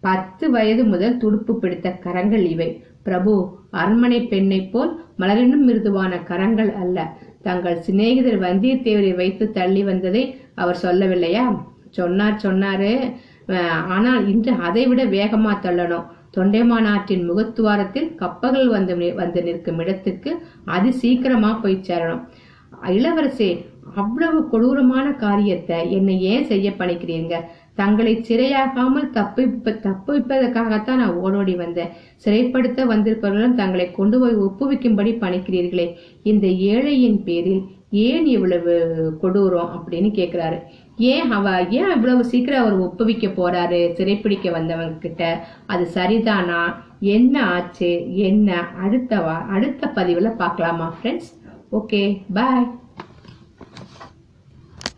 [SPEAKER 1] பத்து வயது முதல் துடுப்பு பிடித்த கரங்கள் இவை. பிரபு அரண்மனை பெண்ணைப் போல் மலரினும் மிருதுவான கரங்கள் அல்ல. தங்கள் சிநேகிதர் வந்தியத்தேவரை வைத்து தள்ளி வந்ததை அவர் சொல்லவில்லையா? சொன்னார் சொன்னாரு. ஆனால் இன்று அதை விட வேகமா தள்ளணும். தொண்டைமான் ஆற்றின் முகத்துவாரத்தில் கப்பல்கள் வந்து வந்து நிற்கும் இடத்துக்கு அது சீக்கிரமா போய் சேரணும். இளவரசே அவ்வளவு கொடூரமான காரியத்தை என்னை ஏன் செய்ய பணிக்கிறீங்க? தங்களை சிறையாகாமல் தப்பிப்ப தப்பிப்பதற்காகத்தான் நான் ஓடோடி வந்தேன். சிறைப்படுத்த வந்திருப்பவர்களும் தங்களை கொண்டு போய் ஒப்புவிக்கும்படி பணிக்கிறீர்களே. இந்த ஏழையின் பேரில் ஏன் இவ்வளவு கொடூரம் அப்படின்னு கேக்குறாரு. ஏன் அவ ஏன் இவ்வளவு சீக்கிரம் அவர் ஒப்புவிக்க போறாரு சிறைப்பிடிக்க வந்தவங்க கிட்ட அது சரிதானா? என்ன ஆச்சு? என்ன? அடுத்தவா? அடுத்த பதிவுல பார்க்கலாமா ஃப்ரெண்ட்ஸ் ஓகே பாய்